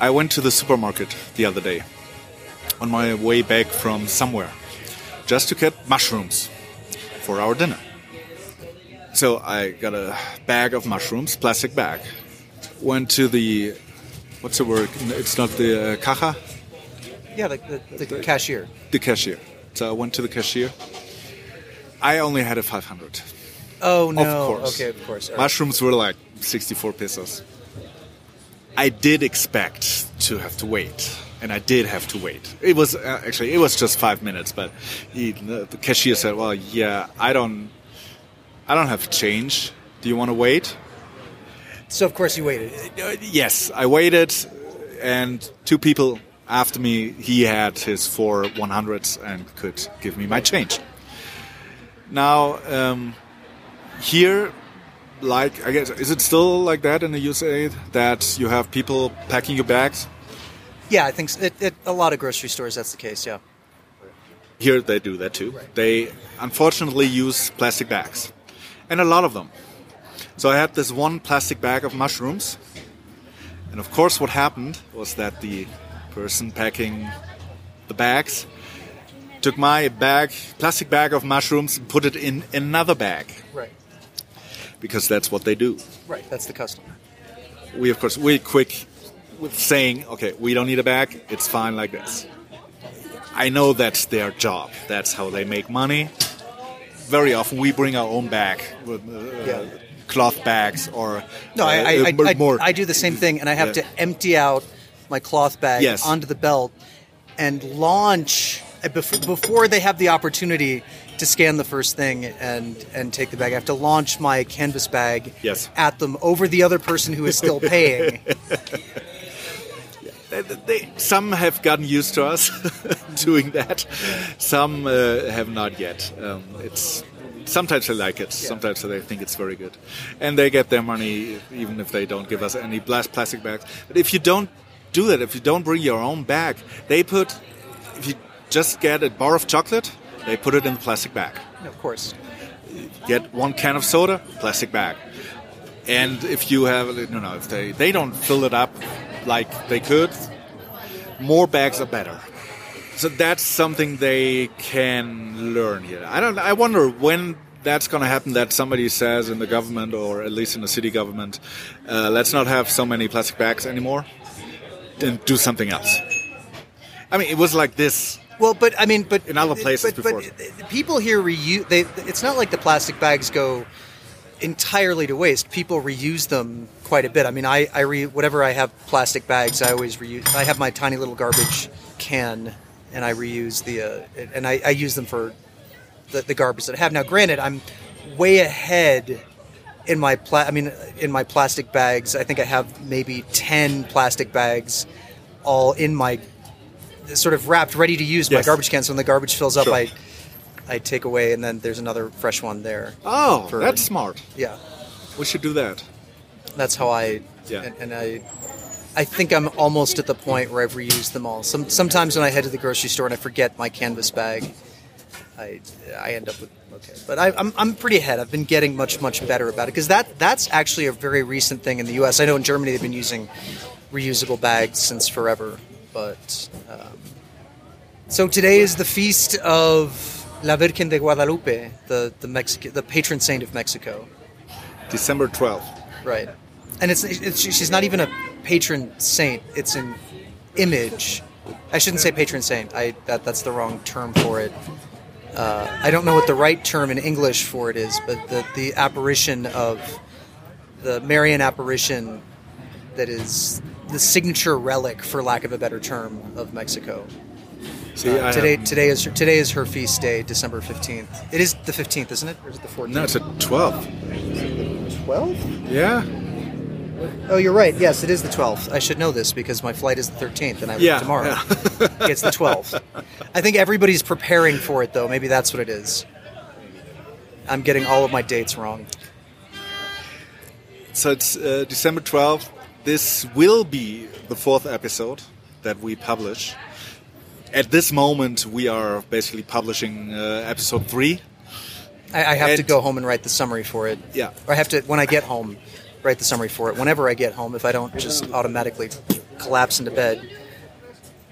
I went to the supermarket the other day on my way back from somewhere just to get mushrooms for our dinner. So I got a bag of mushrooms, plastic bag. Went to the what's the word? It's not the uh, caja, Yeah, the, the, the cashier. the cashier. So I went to the cashier. I only had a 500. Oh no. Of course. Okay, of course. Right. Mushrooms were like 64 pesos. I did expect to have to wait, and I did have to wait. It was uh, actually it was just five minutes, but he, the cashier said, "Well, yeah, I don't, I don't have change. Do you want to wait?" So of course you waited. Uh, yes, I waited, and two people after me, he had his four 100s and could give me my change. Now, um, here, like, I guess, is it still like that in the USA that you have people packing your bags? Yeah, I think s it, it, a lot of grocery stores that's the case. Yeah. Here they do that too. They unfortunately use plastic bags, and a lot of them. So I had this one plastic bag of mushrooms, and of course, what happened was that the person packing the bags took my bag, plastic bag of mushrooms, and put it in another bag Right. Because that's what they do. Right. That's the custom. We of course we quick with saying, okay, we don't need a bag. It's fine like this. I know that's their job. That's how they make money. Very often we bring our own bag, uh, Yeah. cloth bags or No, I, uh, I, I, uh, more. I do the same thing, and I have Yeah. to empty out my cloth bag Yes. onto the belt and launch uh, before, before they have the opportunity to scan the first thing and and take the bag. I have to launch my canvas bag Yes. at them over the other person who is still paying. They- they- some have gotten used to us doing that. Some uh, have not yet. Um, it's sometimes they like it. Sometimes they think it's very good, and they get their money even if they don't give us any blas- plastic bags. But if you don't do that, if you don't bring your own bag, they put. If you just get a bar of chocolate, they put it in the plastic bag. of course. Get one can of soda, plastic bag. And if you have, no, no, if they, they don't fill it up like they could, more bags are better. So that's something they can learn here. I don't. I wonder when that's going to happen. That somebody says in the government, or at least in the city government, uh, let's not have so many plastic bags anymore, and do something else. I mean, it was like this. Well, but I mean, but In other places but, before. But people here reuse. They. It's not like the plastic bags go entirely to waste. People reuse them quite a bit. I mean, I, I re, whatever I have plastic bags, I always reuse. I have my tiny little garbage can, and I reuse the uh, and I, I use them for the, the garbage that I have. Now, granted, I'm way ahead in my pla- I mean, in my plastic bags. I think I have maybe ten plastic bags, all in my sort of wrapped, ready to use my garbage can. So when the garbage fills up, Sure. I I take away, and then there's another fresh one there. Oh, For- that's smart. Yeah, We should do that. that's how I. Yeah. And, and I. I think I'm almost at the point where I've reused them all. Some sometimes when I head to the grocery store and I forget my canvas bag, I I end up with okay. But I, I'm I'm pretty ahead. I've been getting much much better about it because that that's actually a very recent thing in the U.S. I know in Germany they've been using reusable bags since forever, but. Um, so today is the feast of La Virgen de Guadalupe, the the Mexican, the patron saint of Mexico, December 12th. right? And it's, it's she's not even a patron saint; it's an image. I shouldn't say patron saint. I that that's the wrong term for it. Uh, I don't know what the right term in English for it is, but the the apparition of the Marian apparition that is the signature relic, for lack of a better term, of Mexico. See, Uh, today, have- today is her, today is her feast day, December fifteenth. It is the fifteenth, isn't it, or is it the fourteenth? No, it's the 12th. twelve. Yeah. Oh, you're right. Yes, it is the twelfth. I should know this because my flight is the thirteenth, and I leave Yeah, tomorrow. it's the twelfth. I think everybody's preparing for it, though. Maybe that's what it is. I'm getting all of my dates wrong. So it's uh, December 12th. This will be the fourth episode that we publish. At this moment, we are basically publishing uh, episode three. I, I have to go home and write the summary for it. Yeah. Or I have to when I get home, write the summary for it. Whenever I get home, if I don't just automatically collapse into bed.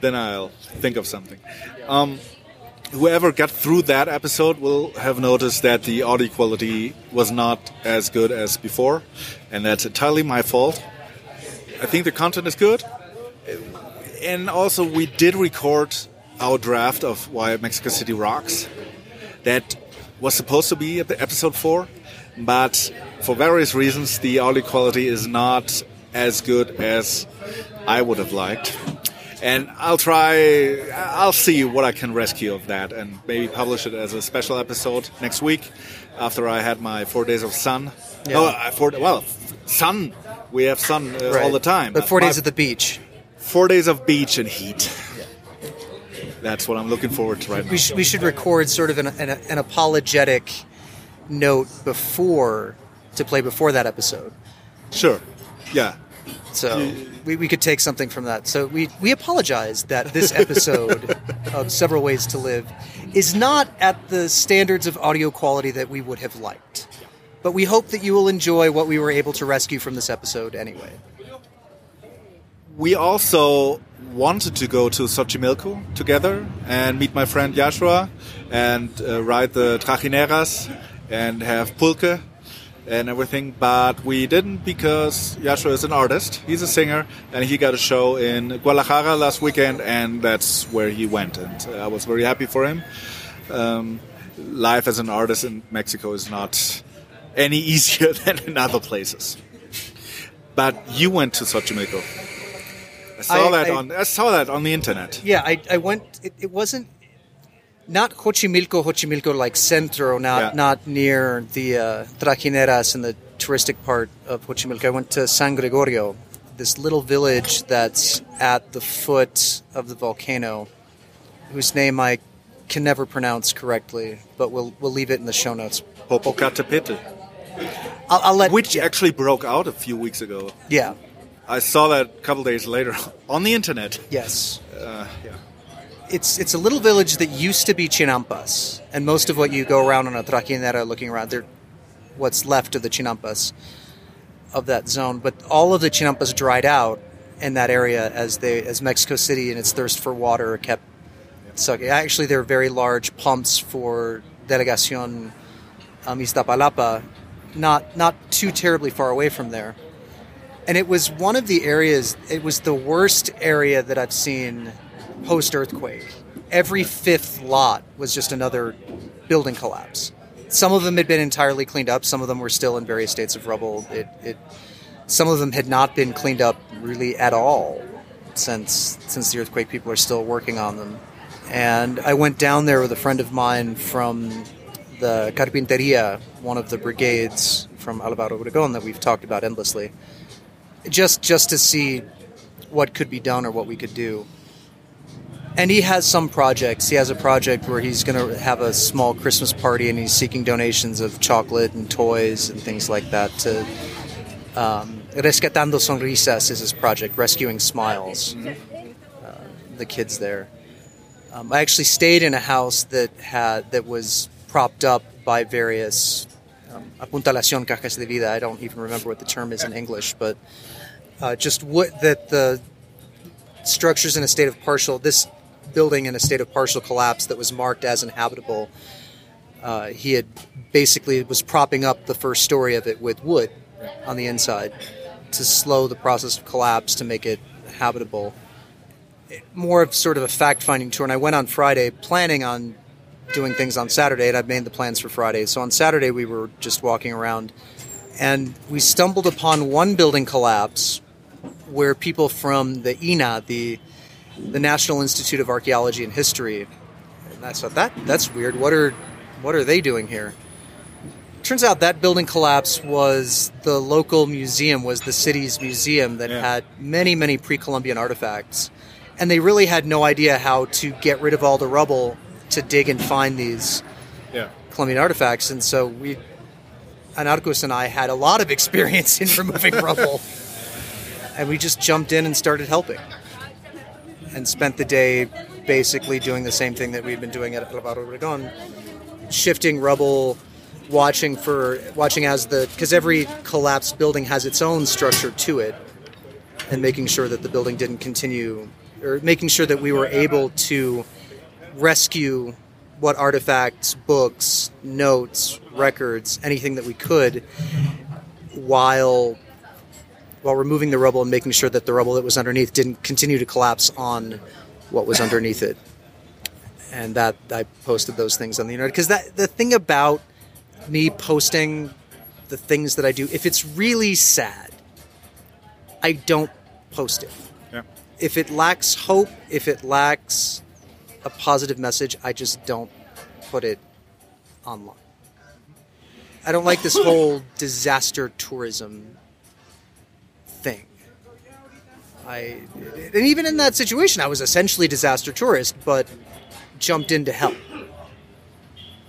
then I'll think of something. Um, whoever got through that episode will have noticed that the audio quality was not as good as before, and that's entirely my fault. I think the content is good, and also we did record our draft of Why Mexico City Rocks. That was supposed to be episode four, but for various reasons, the audio quality is not as good as I would have liked and I'll try. I'll see what I can rescue of that, and maybe publish it as a special episode next week after I had my four days of sun. Yeah. Oh, four, well, sun. We have sun uh, all Right. the time. But four days at the beach. four days of beach and heat. That's what I'm looking forward to right now. We, sh- we should record sort of an, an, an apologetic note before to play before that episode. Sure. Yeah. So we, we could take something from that. So we, we apologize that this episode of Several Ways to Live is not at the standards of audio quality that we would have liked. But we hope that you will enjoy what we were able to rescue from this episode anyway. We also wanted to go to Xochimilco together and meet my friend Yashua and uh, ride the trajineras and have pulque and everything, but we didn't because Yashua is an artist. He's a singer, and he got a show in Guadalajara last weekend, and that's where he went. And uh, I was very happy for him. Um, life as an artist in Mexico is not any easier than in other places. But you went to Xochimilco. I saw I- that I- on I saw that on the internet. Yeah, I, I went. It, it wasn't not Xochimilco, Xochimilco like centro, not Yeah. not near the uh, trajineras and the touristic part of Xochimilco. I went to San Gregorio, this little village that's at the foot of the volcano, whose name I can never pronounce correctly, but we'll we'll leave it in the show notes. Popocatépetl, I'll, I'll let which actually broke out a few weeks ago. yeah I saw that a couple days later on the internet. yes. Uh, yeah. it's it's a little village that used to be Chinampas, and most of what you go around on a trajinera looking around, they're what's left of the Chinampas of that zone. But all of the Chinampas dried out in that area as they as Mexico City and its thirst for water kept sucking. Actually, there are very large pumps for Delegacion um, Iztapalapa, not not too terribly far away from there. And it was one of the areas. It was the worst area that I've seen post earthquake. Every fifth lot was just another building collapse. Some of them had been entirely cleaned up. Some of them were still in various states of rubble. It, it, some of them had not been cleaned up really at all since since the earthquake. People are still working on them. And I went down there with a friend of mine from the Carpinteria, one of the brigades from Alvaro Obregón that we've talked about endlessly, just just to see what could be done or what we could do. And he has some projects. He has a project where he's going to have a small Christmas party, and he's seeking donations of chocolate and toys and things like that to. Um, Rescatando Sonrisas is his project, rescuing smiles. Uh, the kids there. Um, I actually stayed in a house that had that was propped up by various um, apuntalación cajas de vida. I don't even remember what the term is in English, but uh, just wood that the structures in a state of partial this building in a state of partial collapse that was marked as inhabitable. Uh, he had basically was propping up the first story of it with wood on the inside to slow the process of collapse to make it habitable. More of sort of a fact finding tour, and I went on Friday planning on doing things on Saturday, and I've made the plans for Friday. So on Saturday we were just walking around, and we stumbled upon one building collapse where people from the INA, the the National Institute of Archaeology and History, and I thought that that's weird. What are what are they doing here? Turns out that building collapse was the local museum, was the city's museum that Yeah. had many, many pre-Columbian artifacts, and they really had no idea how to get rid of all the rubble to dig and find these Yeah. Colombian artifacts, and so we, Anarcos and I had a lot of experience in removing rubble, and we just jumped in and started helping, and spent the day basically doing the same thing that we've been doing at Alvaro Obregón, shifting rubble, watching for watching as the because every collapsed building has its own structure to it, and making sure that the building didn't continue, or making sure that we were able to rescue what artifacts, books, notes, records, anything that we could, while while removing the rubble and making sure that the rubble that was underneath didn't continue to collapse on what was underneath it. And that I posted those things on the internet because that the thing about me posting the things that I do, if it's really sad, I don't post it. Yeah. If it lacks hope, if it lacks a positive message, I just don't put it online. I don't like this whole disaster tourism thing. I and even in that situation, I was essentially disaster tourist, but jumped in to help.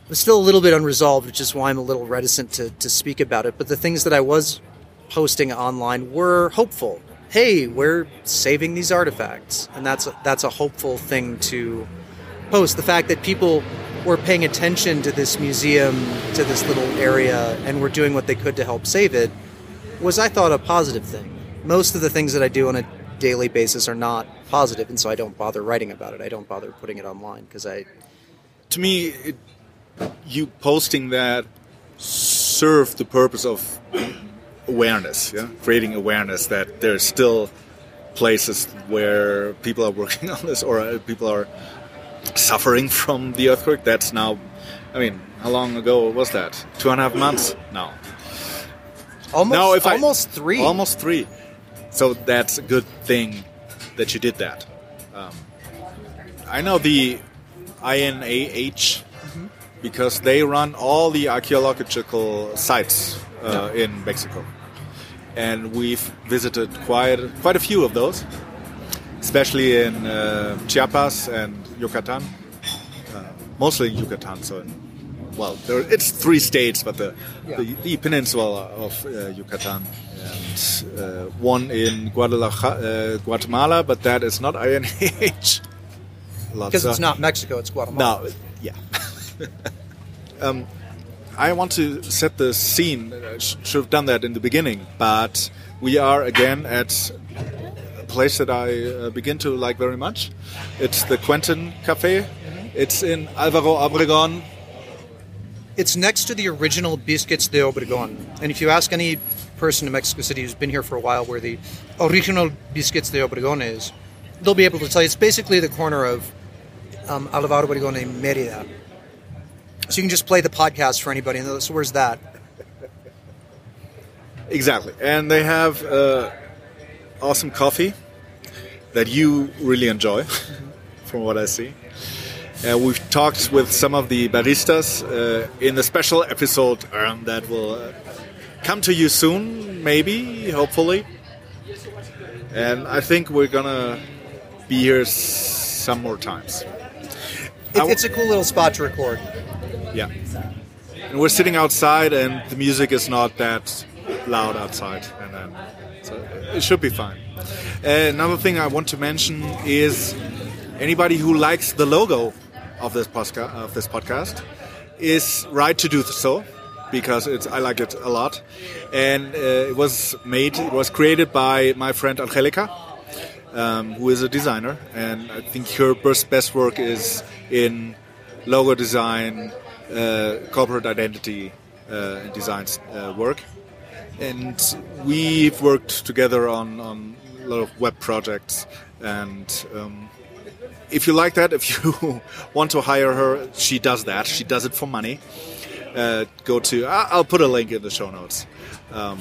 I'm still a little bit unresolved, which is why I'm a little reticent to, to speak about it. But the things that I was posting online were hopeful. Hey, we're saving these artifacts, and that's a, that's a hopeful thing to post. The fact that people were paying attention to this museum, to this little area, and were doing what they could to help save it was, I thought, a positive thing. Most of the things that I do on a daily basis are not positive, and so I don't bother writing about it. I don't bother putting it online because I To me, it, you posting that served the purpose of awareness, yeah, creating awareness that there's still places where people are working on this or uh, people are suffering from the earthquake. That's now, I mean, how long ago was that? Two and a half months now. almost Now, if I- three. Almost three. So that's a good thing that you did that. Um, I know the INAH because they run all the archaeological sites uh, in Mexico, and we've visited quite quite a few of those, especially in uh, Chiapas and Yucatan. Uh, mostly Yucatan. So, well, there, it's three states, but the Yeah. the, the peninsula of uh, Yucatan and uh, one in Guadalajara, uh, Guatemala, but that is not INAH. because it's not Mexico, it's Guatemala. No, yeah. um, I want to set the scene. I should have done that in the beginning, but we are again at place that I uh, begin to like very much. It's the Quentin Cafe. It's in Alvaro Obregon. It's next to the original Bisquets de Obregon. And if you ask any person in Mexico City who's been here for a while where the original Bisquets de Obregon is, they'll be able to tell you it's basically the corner of um, Alvaro Obregon and Merida. So you can just play the podcast for anybody. And so where's that? Exactly, and they have uh, awesome coffee that you really enjoy, from what I see. Uh, we've talked with some of the baristas uh, in the special episode um, that will uh, come to you soon, maybe, hopefully. And I think we're gonna be here s- some more times. It, it's a cool little spot to record. Yeah. And we're sitting outside, and the music is not that loud outside, and then so it should be fine. Uh, another thing I want to mention is anybody who likes the logo of this podcast of this podcast is right to do so because it's I like it a lot, and uh, it was made it was created by my friend Angelica um, who is a designer, and I think her best, best work is in logo design, uh, corporate identity, uh, and design uh, work. And we've worked together on, on a lot of web projects. And um, if you like that, if you want to hire her, she does that. She does it for money. Uh, go to I'll put a link in the show notes.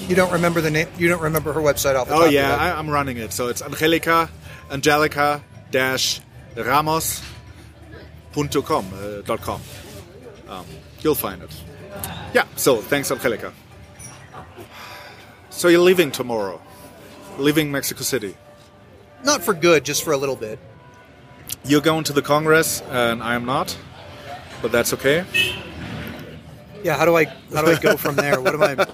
You don't remember the name? You don't remember her website off the top Oh yeah? I, I'm running it. So it's Angelica, Angelica dash Ramos punto com, uh, dot com. Um, you'll find it. Yeah. So thanks, Angelica. So you're leaving tomorrow, leaving Mexico City. Not for good, just for a little bit. You're going to the Congress, and I am not, but that's okay. Yeah, how do I how do I go from there? What am I?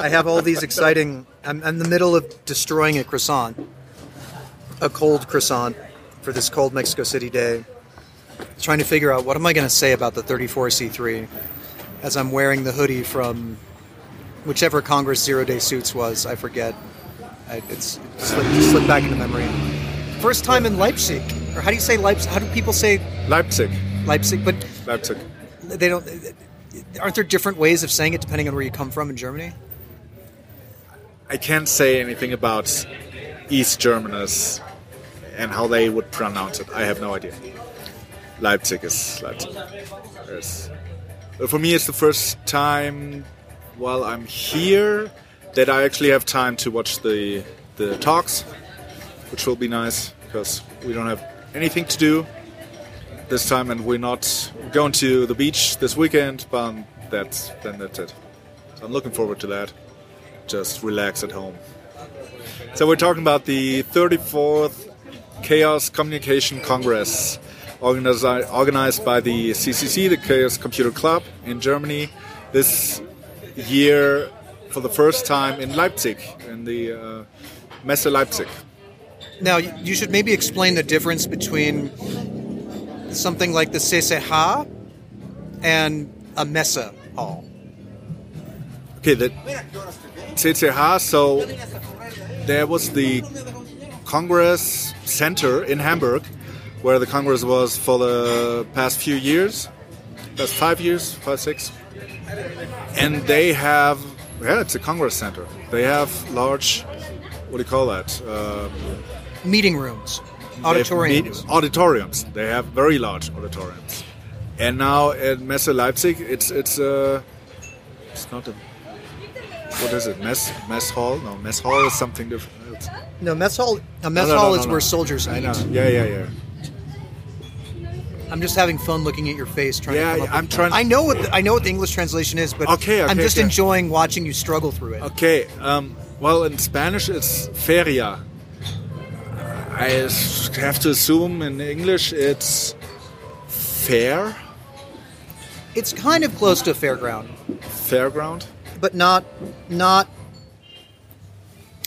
I have all these exciting. I'm, I'm in the middle of destroying a croissant, a cold croissant, for this cold Mexico City day. Trying to figure out what am I going to say about the 34C3 as I'm wearing the hoodie from whichever Congress Zero Day Suits was. I forget. I, it's it slipped, just slipped back into memory. First time in Leipzig, or how do you say Leipzig? How do people say Leipzig. Leipzig? But Leipzig. they don't. Aren't there different ways of saying it depending on where you come from in Germany? I can't say anything about East Germaners and how they would pronounce it. I have no idea. Leipzig is Leipzig. Yes. For me, it's the first time while I'm here that I actually have time to watch the the talks, which will be nice because we don't have anything to do this time, and we're not going to the beach this weekend. But that's then that's it. So I'm looking forward to that. Just relax at home. So we're talking about the 34th Chaos Communication Congress, organized, organized by the CCC, the Chaos Computer Club in Germany, this year for the first time in Leipzig, in the uh, Messe Leipzig. Now, you should maybe explain the difference between something like the CCH and a Messe hall. Okay, the CCH, so there was the Congress Center in Hamburg, where the Congress was for the past few years, past five years, five, six. And they have, yeah, it's a Congress Center. They have large, what do you call that? Um, Meeting rooms, auditoriums. meet- auditoriums. They have very large auditoriums. And now at Messe Leipzig, it's it's uh, it's not a what is it? Mess mess hall? No, mess hall is something different. It's, No, mess hall. A mess no, no, hall no, is where soldiers know. Yeah, yeah, yeah. I'm just having fun looking at your face. Trying Yeah, to come up I'm trying- I know what the, I know what the English translation is, but Okay, I'm just okay. enjoying watching you struggle through it. Okay. Um, well, in Spanish it's feria. I have to assume in English it's fair, It's kind of close to fairground, fairground. but not not.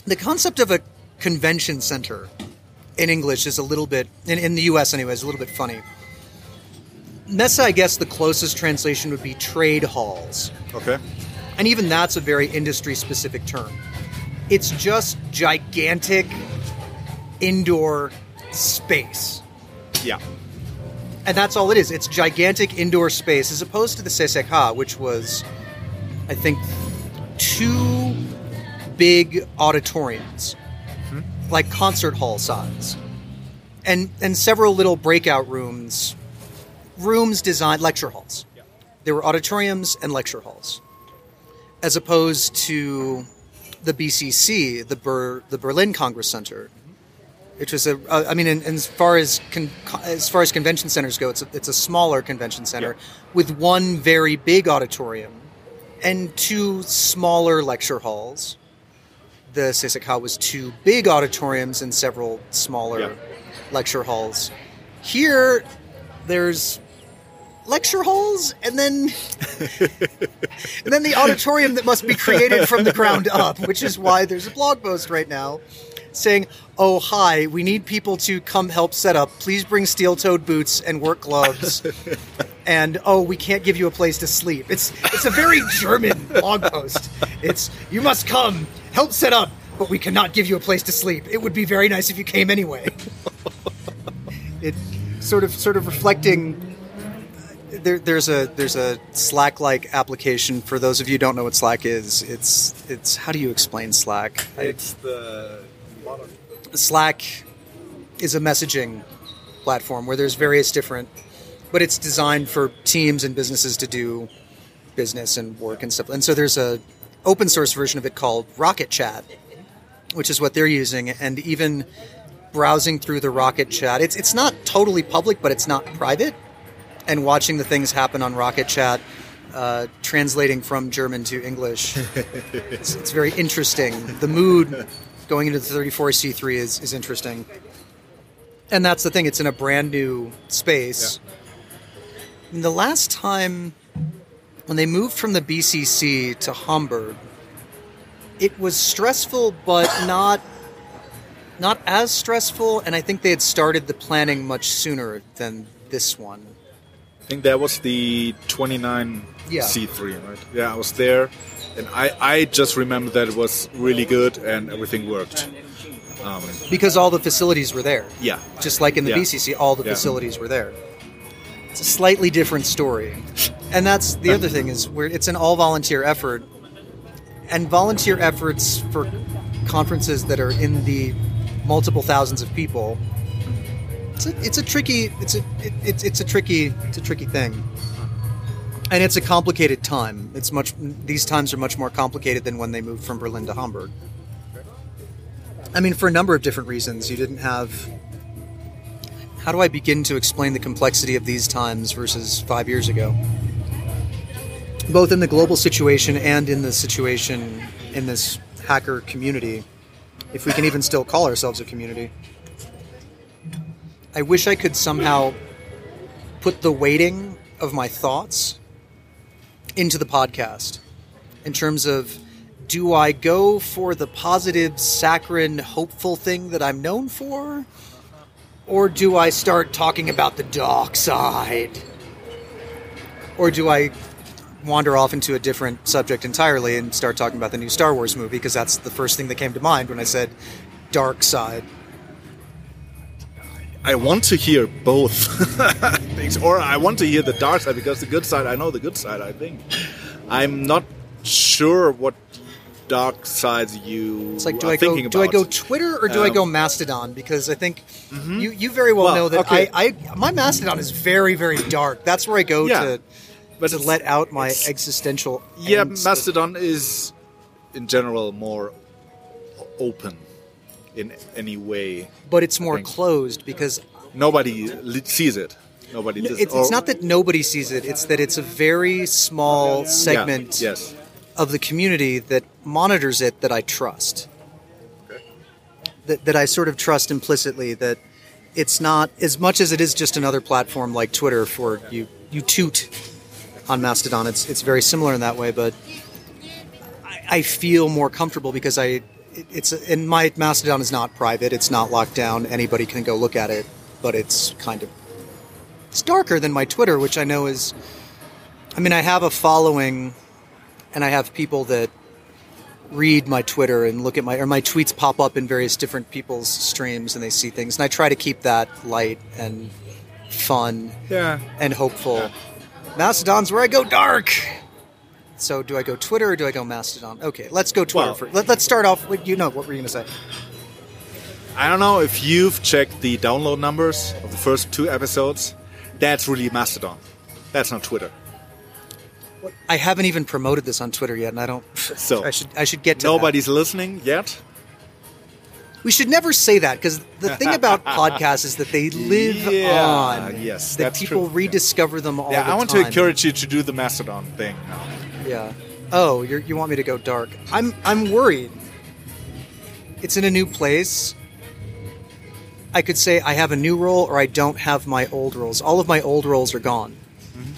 The concept of a convention center in English is a little bit in, in the U.S. anyway is a little bit funny. Messe, I guess, the closest translation would be trade halls. Okay. And even that's a very industry specific term. It's just gigantic indoor space. Yeah. And that's all it is. It's gigantic indoor space as opposed to the CCH, which was, I think, two big auditoriums, hmm? like concert hall size, and and several little breakout rooms, rooms designed lecture halls. There were auditoriums and lecture halls, as opposed to the BCC, the Ber, the Berlin Congress Center, which was a. Uh, I mean, in, in as far as con, as far as convention centers go, it's a, it's a smaller convention center with one very big auditorium and two smaller lecture halls. The CCH was two big auditoriums and several smaller Yeah. lecture halls. Here, there's lecture halls and then and then the auditorium that must be created from the ground up, which is why there's a blog post right now saying, "Oh hi, we need people to come help set up. Please bring steel-toed boots and work gloves." and oh, we can't give you a place to sleep. It's it's a very German blog post. It's you must come help set up, but we cannot give you a place to sleep. It would be very nice if you came anyway. it sort of sort of reflecting there, there's a there's a Slack like application for those of you who don't know what Slack is. It's it's how do you explain Slack? It's the Slack is a messaging platform where there's various different, but it's designed for teams and businesses to do business and work and stuff. And so there's a open source version of it called Rocket Chat, which is what they're using. And even browsing through the Rocket Chat, it's it's not totally public, but it's not private. And watching the things happen on Rocket Chat, uh, translating from German to English, it's, it's very interesting. The mood going into the 34C3 is, is interesting. And that's the thing, it's in a brand new space. And the last time when they moved from the BCC to Hamburg, it was stressful, but not not as stressful. And I think they had started the planning much sooner than this one. I think that was the 29 Yeah. C3, right? Yeah, I was there. and I, I just remember that it was really good and everything worked. Um, because all the facilities were there. yeah, Just like in the Yeah. BCC, all the Yeah. facilities were there. It's a slightly different story, and that's the other thing is where it's an all volunteer effort, and volunteer efforts for conferences that are in the multiple thousands of people. It's a, it's a tricky it's a it, it's it's a tricky it's a tricky thing, and it's a complicated time. It's much these times are much more complicated than when they moved from Berlin to Hamburg. I mean, for a number of different reasons, you didn't have how do I begin to explain the complexity of these times versus five years ago? Both in the global situation and in the situation in this hacker community, if we can even still call ourselves a community. I wish I could somehow put the weighting of my thoughts into the podcast in terms of do I go for the positive, saccharine, hopeful thing that I'm known for? Or do I start talking about the dark side? Or do I wander off into a different subject entirely and start talking about the new Star Wars movie? Because that's the first thing that came to mind when I said dark side. I want to hear both things, or I want to hear the dark side because the good side, I know the good side. I think I'm not sure what dark sides you It's like, do are I go do I go Twitter or do I Um, go Mastodon? Because I think you you very well, Well, know that okay. I, I my Mastodon is very very dark. That's where I go Yeah. to but to let out my existential. Yeah, angst. Mastodon is in general more open in any way. but it's more closed because Nobody sees it. Nobody. it's, does- it's or- not that nobody sees it; it's that it's a very small Yeah, segment Yes. of the community that monitors it that I trust. That, that I sort of trust implicitly that it's not as much as it is just another platform like Twitter for you you toot on Mastodon. It's it's very similar in that way, but I, I feel more comfortable because I it's and my Mastodon is not private. It's not locked down. Anybody can go look at it, but it's kind of it's darker than my Twitter, which I know is. I mean, I have a following, and I have people that read my Twitter and look at my or my tweets pop up in various different people's streams, and they see things, and I try to keep that light and fun Yeah. and hopeful. Mastodon's where I go dark. So, do I go Twitter or do I go Mastodon? Okay, let's go Twitter. Well- for, let, let's start off with you know what were you going to say? I don't know if you've checked the download numbers of the first two episodes. That's really Mastodon. That's not Twitter. I haven't even promoted this on Twitter yet, and I don't. So I should I should get to that. nobody's listening yet. We should never say that because the thing about podcasts is that they live Yeah, on. yes, that that's people true. rediscover them all Yeah, the I want time. to encourage you to do the Mastodon thing now. Yeah. Oh, you're, you want me to go dark? I'm I'm worried. It's in a new place. I could say I have a new role or I don't have my old roles. All of my old roles are gone. Mm-hmm.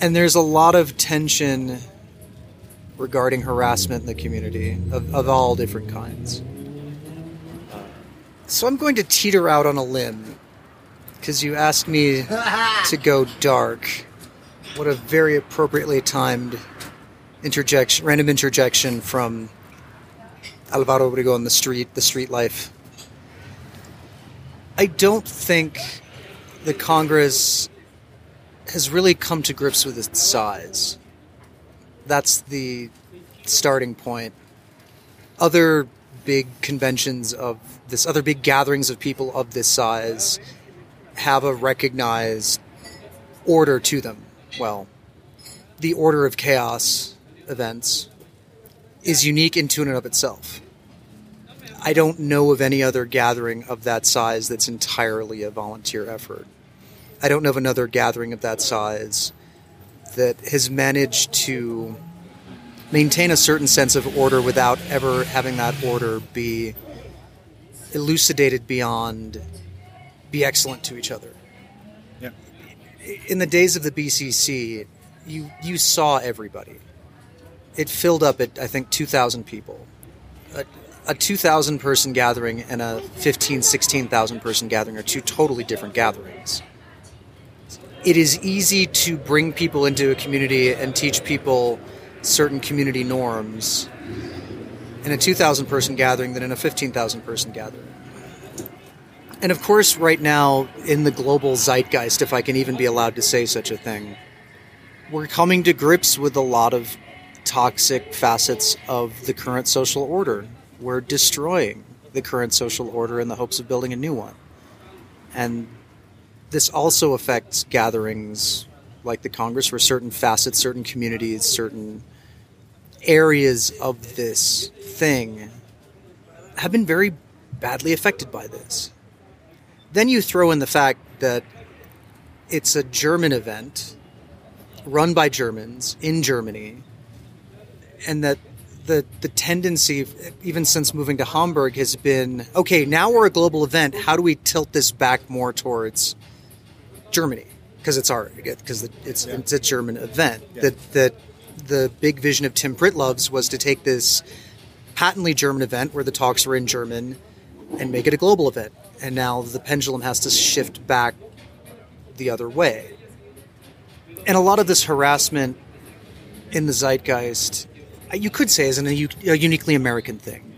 And there's a lot of tension regarding harassment in the community of, of all different kinds. So I'm going to teeter out on a limb because you asked me to go dark. What a very appropriately timed interjection, random interjection from Alvaro Obregón, on the street, the street life. I don't think the Congress has really come to grips with its size. That's the starting point. Other big conventions of this, other big gatherings of people of this size have a recognized order to them. Well, the order of chaos events is unique in to and of itself. I don't know of any other gathering of that size that's entirely a volunteer effort. I don't know of another gathering of that size that has managed to maintain a certain sense of order without ever having that order be elucidated beyond be excellent to each other. In the days of the BCC, you you saw everybody. It filled up at I think 2,000 people. A, a 2,000 person gathering and a 15, 16,000 person gathering are two totally different gatherings. It is easy to bring people into a community and teach people certain community norms in a 2,000 person gathering than in a 15,000 person gathering. And of course, right now, in the global zeitgeist, if I can even be allowed to say such a thing, we're coming to grips with a lot of toxic facets of the current social order. We're destroying the current social order in the hopes of building a new one. And this also affects gatherings like the Congress, where certain facets, certain communities, certain areas of this thing have been very badly affected by this. Then you throw in the fact that it's a German event run by Germans in Germany, and that the the tendency, even since moving to Hamburg, has been okay. Now we're a global event. How do we tilt this back more towards Germany? Because it's our because it's it's a German event. Yeah. That that the big vision of Tim Pritlove's was to take this patently German event where the talks were in German and make it a global event and now the pendulum has to shift back the other way. And a lot of this harassment in the zeitgeist, you could say, is an, a uniquely American thing.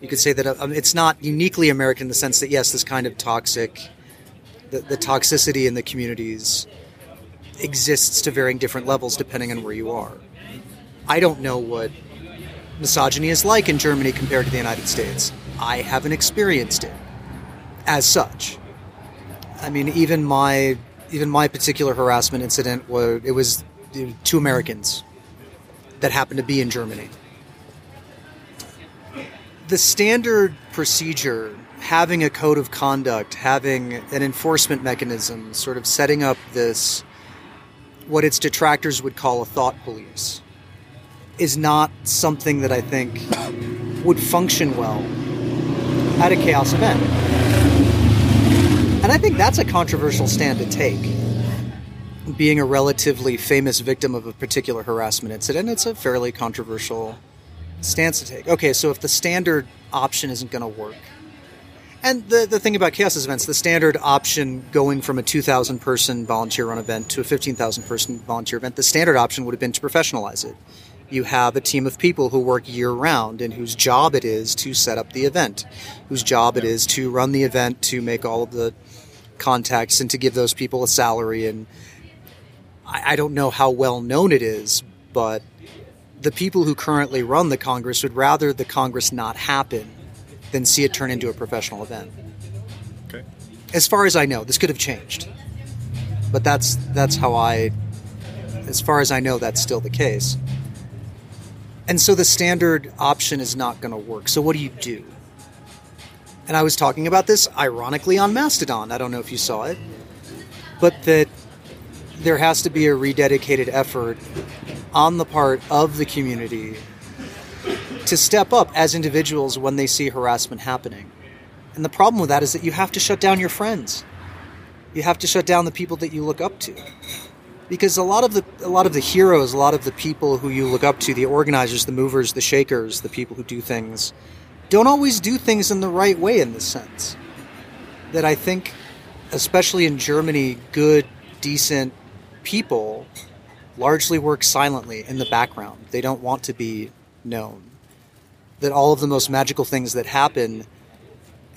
You could say that um, it's not uniquely American in the sense that, yes, this kind of toxic, the, the toxicity in the communities exists to varying different levels depending on where you are. I don't know what misogyny is like in Germany compared to the United States. I haven't experienced it as such. I mean, even my even my particular harassment incident where it was two Americans that happened to be in Germany. The standard procedure, having a code of conduct, having an enforcement mechanism, sort of setting up this, what its detractors would call a thought police, is not something that I think would function well at a chaos event. And I think that's a controversial stand to take. Being a relatively famous victim of a particular harassment incident, it's a fairly controversial stance to take. Okay, so if the standard option isn't going to work, and the, the thing about chaos events, the standard option going from a 2,000 person volunteer run event to a 15,000 person volunteer event, the standard option would have been to professionalize it. You have a team of people who work year round and whose job it is to set up the event, whose job it is to run the event, to make all of the contacts and to give those people a salary. And I, I don't know how well known it is, but the people who currently run the Congress would rather the Congress not happen than see it turn into a professional event. Okay. As far as I know, this could have changed, but that's that's how I, as far as I know, that's still the case. And so the standard option is not going to work. So what do you do? And I was talking about this ironically on Mastodon. I don't know if you saw it, but that there has to be a rededicated effort on the part of the community to step up as individuals when they see harassment happening. And the problem with that is that you have to shut down your friends. You have to shut down the people that you look up to. Because a lot of the a lot of the heroes, a lot of the people who you look up to, the organizers, the movers, the shakers, the people who do things, don't always do things in the right way in this sense. That I think, especially in Germany, good, decent people largely work silently in the background. They don't want to be known. That all of the most magical things that happen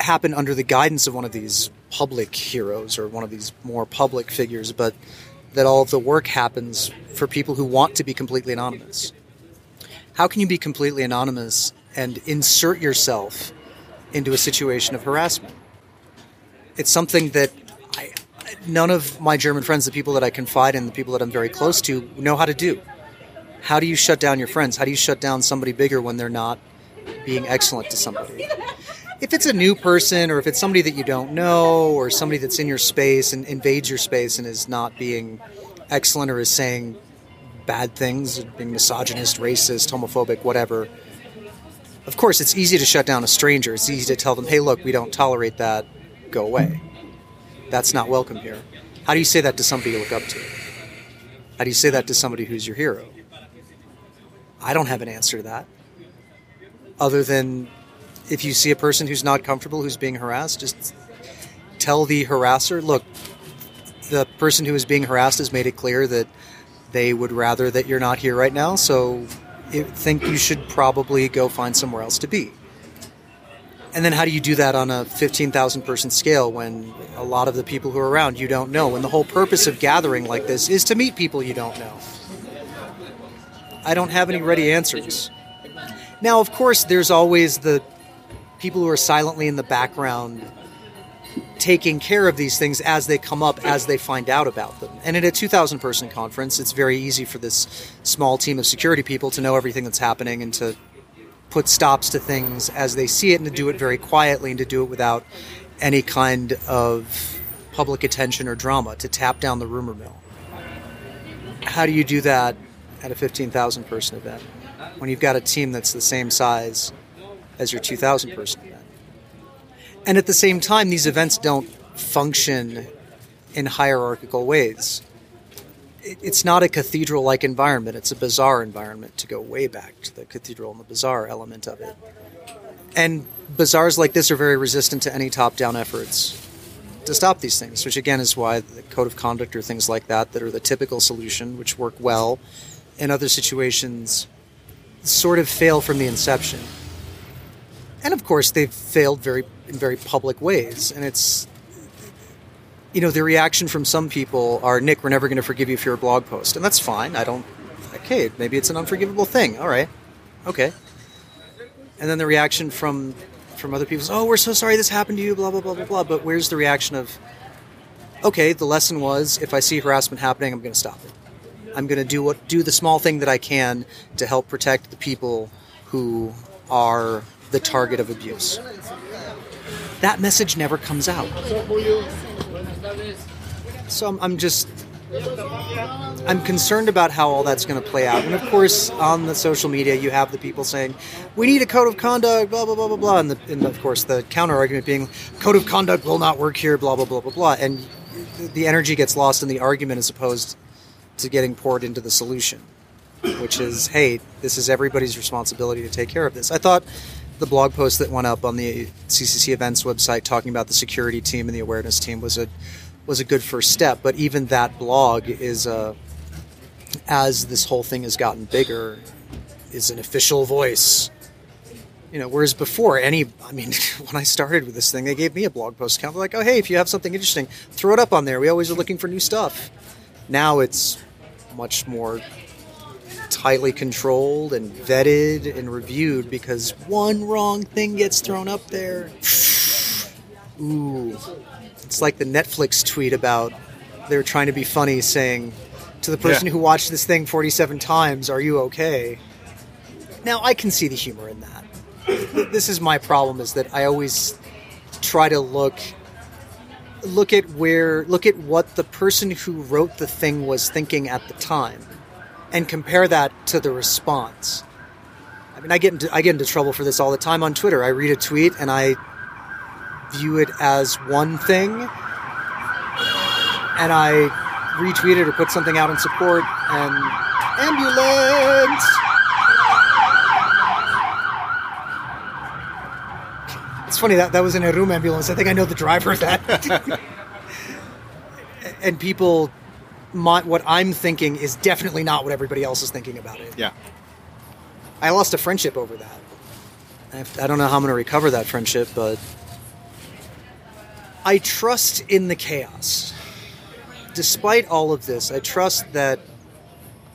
happen under the guidance of one of these public heroes or one of these more public figures, but that all of the work happens for people who want to be completely anonymous. How can you be completely anonymous and insert yourself into a situation of harassment. It's something that I, none of my German friends, the people that I confide in, the people that I'm very close to, know how to do. How do you shut down your friends? How do you shut down somebody bigger when they're not being excellent to somebody? If it's a new person or if it's somebody that you don't know or somebody that's in your space and invades your space and is not being excellent or is saying bad things, being misogynist, racist, homophobic, whatever, of course, it's easy to shut down a stranger. It's easy to tell them, hey, look, we don't tolerate that. Go away. That's not welcome here. How do you say that to somebody you look up to? How do you say that to somebody who's your hero? I don't have an answer to that. Other than if you see a person who's not comfortable, who's being harassed, just tell the harasser, look, the person who is being harassed has made it clear that they would rather that you're not here right now, so think you should probably go find somewhere else to be. And then how do you do that on a 15,000 person scale when a lot of the people who are around you don't know? And the whole purpose of gathering like this is to meet people you don't know. I don't have any ready answers. Now, of course, there's always the people who are silently in the background taking care of these things as they come up, as they find out about them. And at a 2,000 person conference, it's very easy for this small team of security people to know everything that's happening and to put stops to things as they see it and to do it very quietly and to do it without any kind of public attention or drama, to tap down the rumor mill. How do you do that at a 15,000 person event when you've got a team that's the same size as your 2,000 person? And at the same time, these events don't function in hierarchical ways. It's not a cathedral like environment, it's a bazaar environment to go way back to the cathedral and the bazaar element of it. And bazaars like this are very resistant to any top down efforts to stop these things, which again is why the code of conduct or things like that, that are the typical solution, which work well in other situations, sort of fail from the inception. And of course, they've failed very in very public ways, and it's you know the reaction from some people are Nick, we're never going to forgive you for your blog post, and that's fine. I don't. Okay, maybe it's an unforgivable thing. All right, okay. And then the reaction from from other people is, "Oh, we're so sorry this happened to you." Blah blah blah blah blah. But where's the reaction of, "Okay, the lesson was if I see harassment happening, I'm going to stop it. I'm going to do what do the small thing that I can to help protect the people who are the target of abuse." That message never comes out. So I'm, just I'm concerned about how all that's going to play out. And of course, on the social media, you have the people saying, "We need a code of conduct," blah blah blah blah blah, and, the, and of course, the counter argument being, "Code of conduct will not work here," blah blah blah blah blah, and the energy gets lost in the argument as opposed to getting poured into the solution, which is, "Hey, this is everybody's responsibility to take care of this." I thought the blog post that went up on the CCC events website talking about the security team and the awareness team was a was a good first step. But even that blog is a as this whole thing has gotten bigger, is an official voice. You know, whereas before, any, I mean, when I started with this thing, they gave me a blog post account. Like, oh, hey, if you have something interesting, throw it up on there. We always are looking for new stuff. Now it's much more tightly controlled and vetted and reviewed because one wrong thing gets thrown up there. Ooh. It's like the Netflix tweet about they were trying to be funny saying to the person Yeah. who watched this thing 47 times, Are you okay? Now, I can see the humor in that. This is my problem is that I always try to look look at where look at what the person who wrote the thing was thinking at the time and compare that to the response. I mean, I get into I get into trouble for this all the time on Twitter. I read a tweet and I view it as one thing, and I retweet it or put something out in support. And ambulance. It's funny that that was an Erum ambulance. I think I know the driver of that. and people my, what I'm thinking is definitely not what everybody else is thinking about it. Yeah. I lost a friendship over that. I, have- I don't know how I'm going to recover that friendship, but I trust in the chaos. Despite all of this, I trust that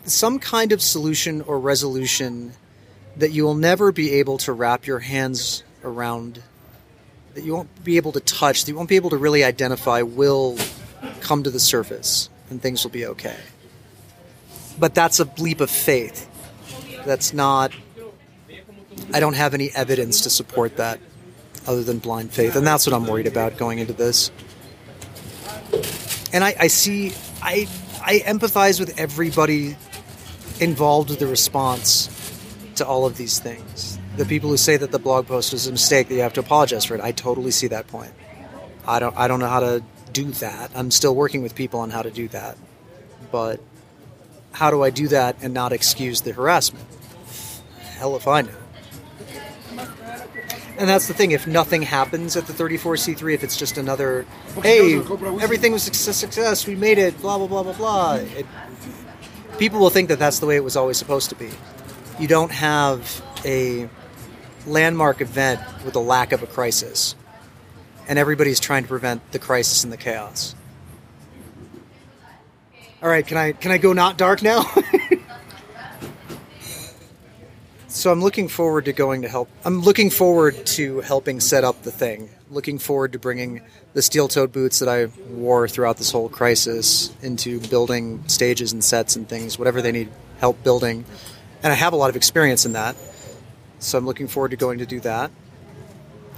some kind of solution or resolution that you will never be able to wrap your hands around, that you won't be able to touch, that you won't be able to really identify, will come to the surface and things will be okay. But that's a leap of faith. That's not. I don't have any evidence to support that other than blind faith. And that's what I'm worried about going into this. And I, I see, I, I empathize with everybody involved with the response to all of these things. The people who say that the blog post was a mistake, that you have to apologize for it. I totally see that point. I don't, I don't know how to do that. I'm still working with people on how to do that. But how do I do that and not excuse the harassment? Hell if I know. And that's the thing. If nothing happens at the 34C3, if it's just another, hey, everything was a success, success, we made it, blah blah blah blah blah. It, people will think that that's the way it was always supposed to be. You don't have a landmark event with a lack of a crisis, and everybody's trying to prevent the crisis and the chaos. All right, can I can I go not dark now? so I'm looking forward to going to help. I'm looking forward to helping set up the thing. Looking forward to bringing the steel-toed boots that I wore throughout this whole crisis into building stages and sets and things, whatever they need help building. And I have a lot of experience in that. So I'm looking forward to going to do that.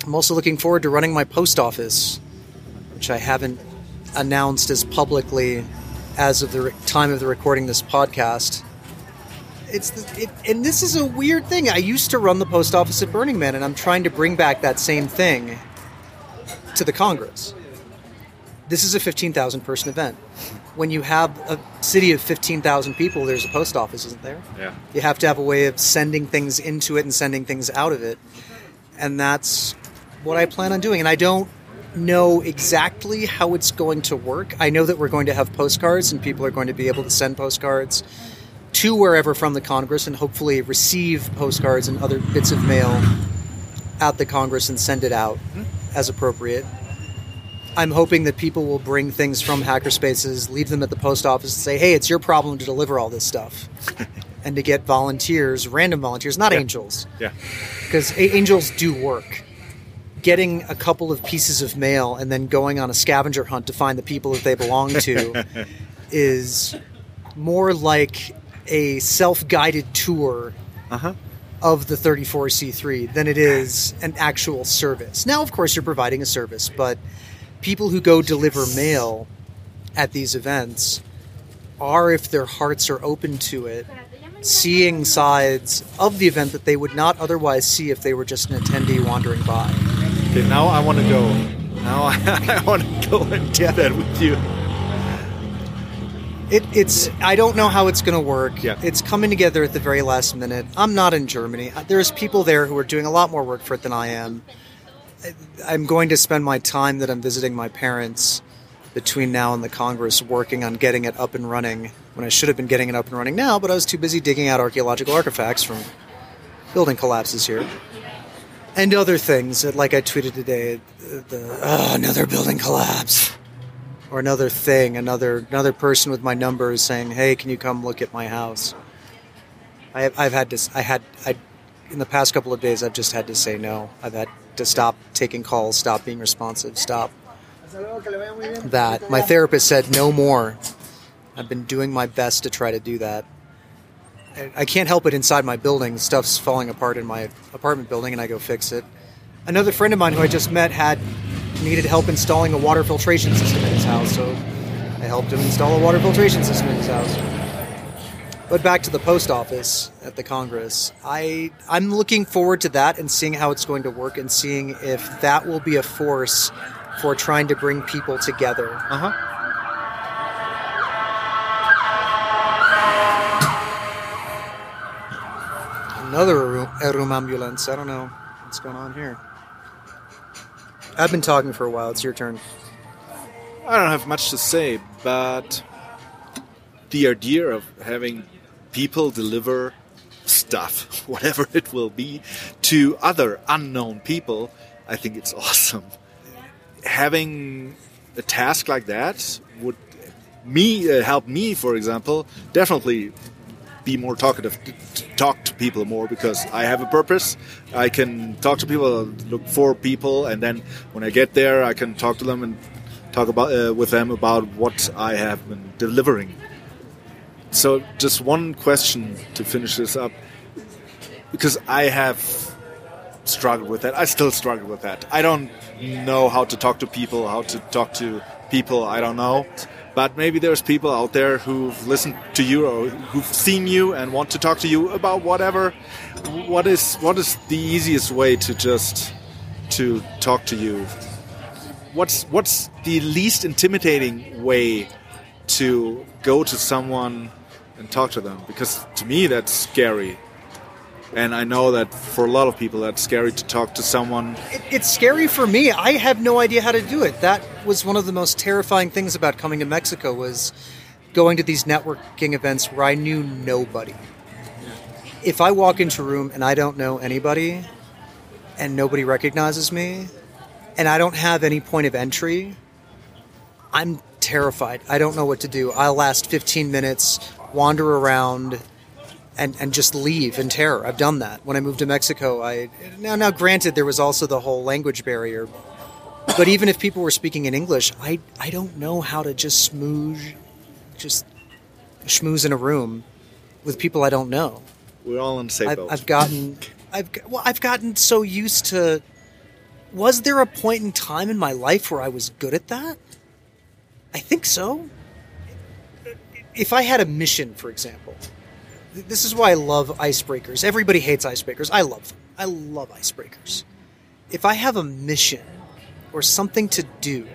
I'm also looking forward to running my post office, which I haven't announced as publicly as of the re- time of the recording this podcast. It's the, it, and this is a weird thing. I used to run the post office at Burning Man, and I'm trying to bring back that same thing to the Congress. This is a 15,000 person event. When you have a city of 15,000 people, there's a post office, isn't there? Yeah. You have to have a way of sending things into it and sending things out of it. And that's what I plan on doing. And I don't know exactly how it's going to work. I know that we're going to have postcards and people are going to be able to send postcards to wherever from the Congress and hopefully receive postcards and other bits of mail at the Congress and send it out mm-hmm. as appropriate. I'm hoping that people will bring things from hackerspaces, leave them at the post office, and say, "Hey, it's your problem to deliver all this stuff," and to get volunteers, random volunteers, not Yeah. angels, Yeah. because a- angels do work. Getting a couple of pieces of mail and then going on a scavenger hunt to find the people that they belong to is more like a self-guided tour Uh huh. of the 34C3 than it is an actual service. Now, of course, you're providing a service, but people who go deliver mail at these events are, if their hearts are open to it, seeing sides of the event that they would not otherwise see if they were just an attendee wandering by. Okay, now I want to go. Now I, I want to go and do that with you. It, it's I don't know how it's going to work. Yeah. It's coming together at the very last minute. I'm not in Germany. Uh, there's people there who are doing a lot more work for it than I am. I'm going to spend my time that I'm visiting my parents between now and the Congress working on getting it up and running when I should have been getting it up and running now, but I was too busy digging out archaeological artifacts from building collapses here. And other things, like I tweeted today, the, oh, another building collapse or another thing, another another person with my number is saying, "Hey, can you come look at my house?" I I've had to. I had. I in the past couple of days, I've just had to say no. I've had to stop taking calls, stop being responsive, stop that. My therapist said no more. I've been doing my best to try to do that. I- can't help it inside my building. Stuff's falling apart in my apartment building, and I go fix it. Another friend of mine who I just met had needed help installing a water filtration system in his house, so I helped him install a water filtration system in his house. But back to the post office at the Congress, I I'm looking forward to that and seeing how it's going to work and seeing if that will be a force for trying to bring people together. Uh Another room, room ambulance. I don't know what's going on here. I've been talking for a while. It's your turn. I don't have much to say, but the idea of having people deliver stuff, whatever it will be, to other unknown people, I think it's awesome. Having a task like that would me uh, help me, for example, definitely be more talkative, talk to people more because I have a purpose. I can talk to people, look for people, and then when I get there, I can talk to them and talk about uh, with them about what I have been delivering. So, just one question to finish this up, because I have struggled with that. I still struggle with that. I don't know how to talk to people, how to talk to people I don't know. But maybe there's people out there who've listened to you or who've seen you and want to talk to you about whatever. What is what is the easiest way to just to talk to you? What's what's the least intimidating way to go to someone and talk to them? Because to me that's scary. And I know that for a lot of people that's scary to talk to someone It, it's scary for me. I have no idea how to do it. That was one of the most terrifying things about coming to Mexico was going to these networking events where I knew nobody. If I walk into a room and I don't know anybody and nobody recognizes me and I don't have any point of entry, I'm terrified. I don't know what to do. I'll last 15 minutes, wander around, and, and just leave in terror. I've done that. When I moved to Mexico, I now now granted there was also the whole language barrier, but even if people were speaking in English, I I don't know how to just smooge, just schmooze in a room with people I don't know. We're all on the same I've, boat. I've gotten I've well I've gotten so used to. Was there a point in time in my life where I was good at that? I think so. If I had a mission, for example, this is why I love icebreakers. Everybody hates icebreakers. I love them. I love icebreakers. If I have a mission or something to do,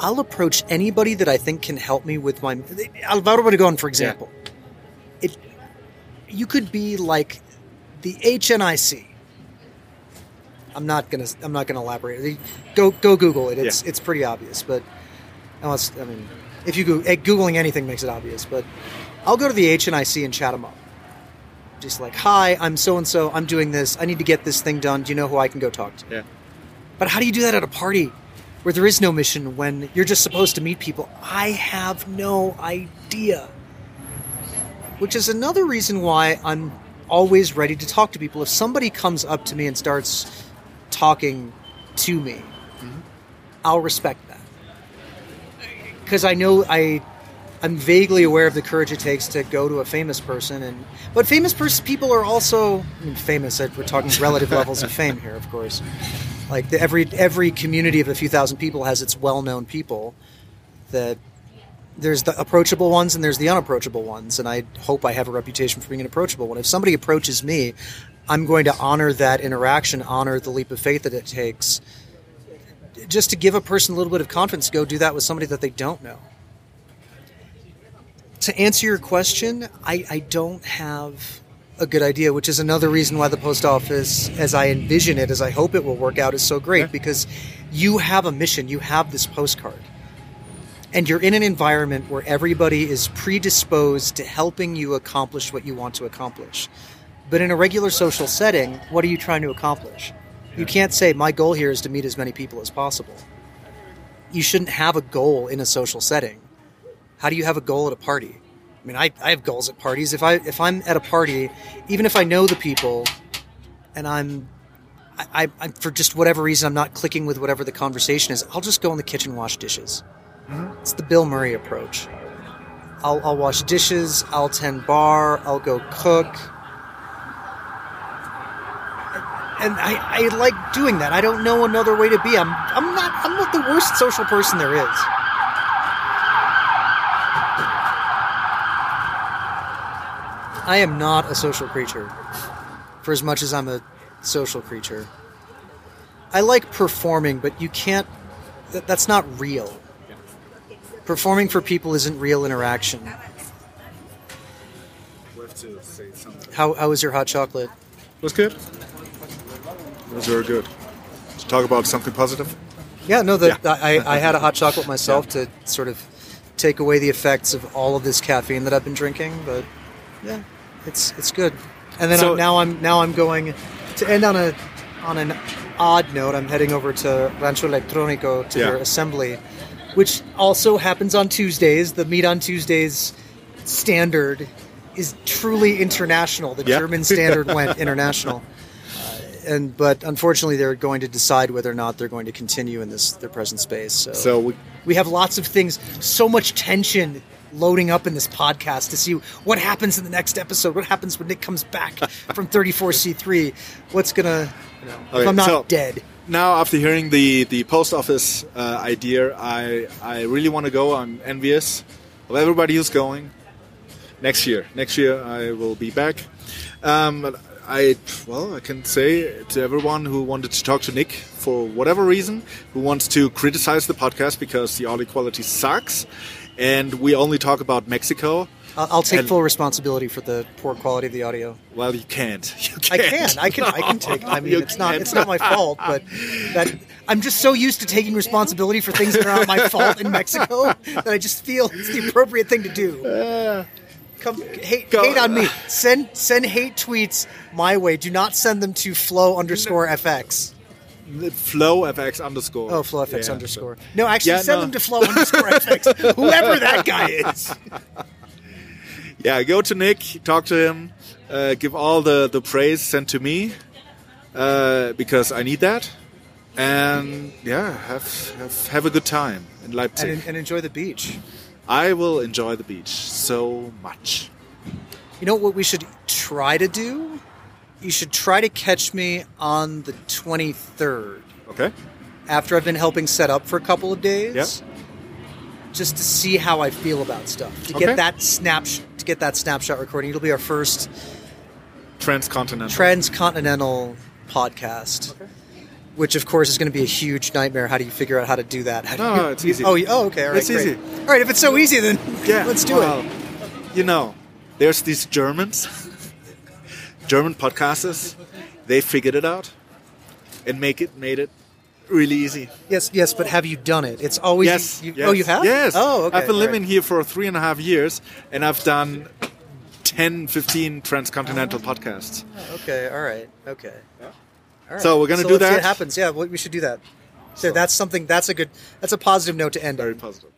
I'll approach anybody that I think can help me with my. Alvaro Obregón, for example. It, you could be like the HNIC. I'm not gonna. I'm not gonna elaborate. Go go Google it. It's Yeah. it's pretty obvious. But unless I mean, if you go eh, googling anything makes it obvious. But I'll go to the HNIC and chat them up. Just like, hi, I'm so and so. I'm doing this. I need to get this thing done. Do you know who I can go talk to? yeah. But how do you do that at a party where there is no mission when you're just supposed to meet people? I have no idea. Which is another reason why I'm always ready to talk to people. If somebody comes up to me and starts talking to me, mm-hmm. I'll respect that. Because I know I I'm vaguely aware of the courage it takes to go to a famous person and but famous pers- people are also I mean famous we're talking relative levels of fame here of course. Like the, every every community of a few thousand people has its well-known people that there's the approachable ones and there's the unapproachable ones and i hope i have a reputation for being an approachable one. If somebody approaches me i'm going to honor that interaction honor the leap of faith that it takes. Just to give a person a little bit of confidence to go do that with somebody that they don't know to answer your question i, I don't have a good idea, which is another reason why the post office, as I envision it, as I hope it will work out, is so great Yeah. because you have a mission, you have this postcard, and you're in an environment where everybody is predisposed to helping you accomplish what you want to accomplish. But in a regular social setting, what are you trying to accomplish? You can't say, My goal here is to meet as many people as possible. You shouldn't have a goal in a social setting. How do you have a goal at a party? I mean, I, I have goals at parties. If I if I'm at a party, even if I know the people, and I'm, I, I for just whatever reason I'm not clicking with whatever the conversation is, I'll just go in the kitchen and wash dishes. Mm-hmm. It's the Bill Murray approach. I'll, I'll wash dishes. I'll tend bar. I'll go cook. And I, I like doing that. I don't know another way to be. I'm I'm not I'm not the worst social person there is. I am not a social creature, for as much as I'm a social creature. I like performing, but you can't. That, that's not real. Performing for people isn't real interaction. We have to say something. How, how was your hot chocolate? Was good. It was very good. To talk about something positive. Yeah, no, the, Yeah. I, I had a hot chocolate myself to sort of take away the effects of all of this caffeine that I've been drinking. But yeah, it's it's good. And then So- I'm, now I'm now I'm going to end on a on an odd note. I'm heading over to Rancho Electronico to Yeah. their assembly, which also happens on Tuesdays. The meet on Tuesdays standard is truly international. The Yeah. German standard went international uh, and but unfortunately they're going to decide whether or not they're going to continue in this their present space. So, So we we have lots of things, so much tension loading up in this podcast to see what happens in the next episode. What happens when Nick comes back from 34C3? What's gonna, you know, if I'm not so- dead. now after hearing the the post office uh, idea, I I really want to go. I'm envious of everybody who's going. Next year, next year I will be back. Um, I well, I can say to everyone who wanted to talk to Nick for whatever reason, who wants to criticize the podcast because the audio quality sucks, and we only talk about Mexico. I'll, I'll take And- full responsibility for the poor quality of the audio. Well, you can't. You I can't. can, I can, I can take. I mean, it's not, can't. it's not my fault, but that I'm just so used to taking responsibility for things that are not my fault in Mexico that I just feel it's the appropriate thing to do. Uh, Come hate, Go- hate on me. Send send hate tweets my way. Do not send them to flow underscore fx. Flow FX underscore. Oh, flow fx Yeah, underscore. No, actually, Yeah, send no. them to flow underscore fx. Whoever that guy is. Yeah, go to Nick, talk to him, uh, give all the, the praise sent to me uh, because I need that. And yeah, have have, have a good time in Leipzig. And, and enjoy the beach. I will enjoy the beach so much. You know what we should try to do? You should try to catch me on the 23rd Okay. after I've been helping set up for a couple of days. Yep. Just to see how I feel about stuff. To Okay. get that snapshot to get that snapshot recording. It'll be our first Transcontinental. transcontinental podcast. Which of course is going to be a huge nightmare. How do you figure out how to do that? How do No, you, no, it's easy. Oh, oh, okay, all right, It's great. easy. All right, if it's so easy, then yeah, let's do well, it. You know, there's these Germans, German podcasters. They figured it out and make it made it really easy. Yes, yes, but have you done it? It's always Yes, you- yes. Oh, you have? Yes. Oh, okay. I've been living right. here for three and a half years, and I've done 10, 15 transcontinental oh. podcasts. Oh, okay, all right, okay. All right. So we're gonna do let's see that? what happens. Yeah, we should do that. So that's something. That's a good. That's a positive note to end Very on. positive.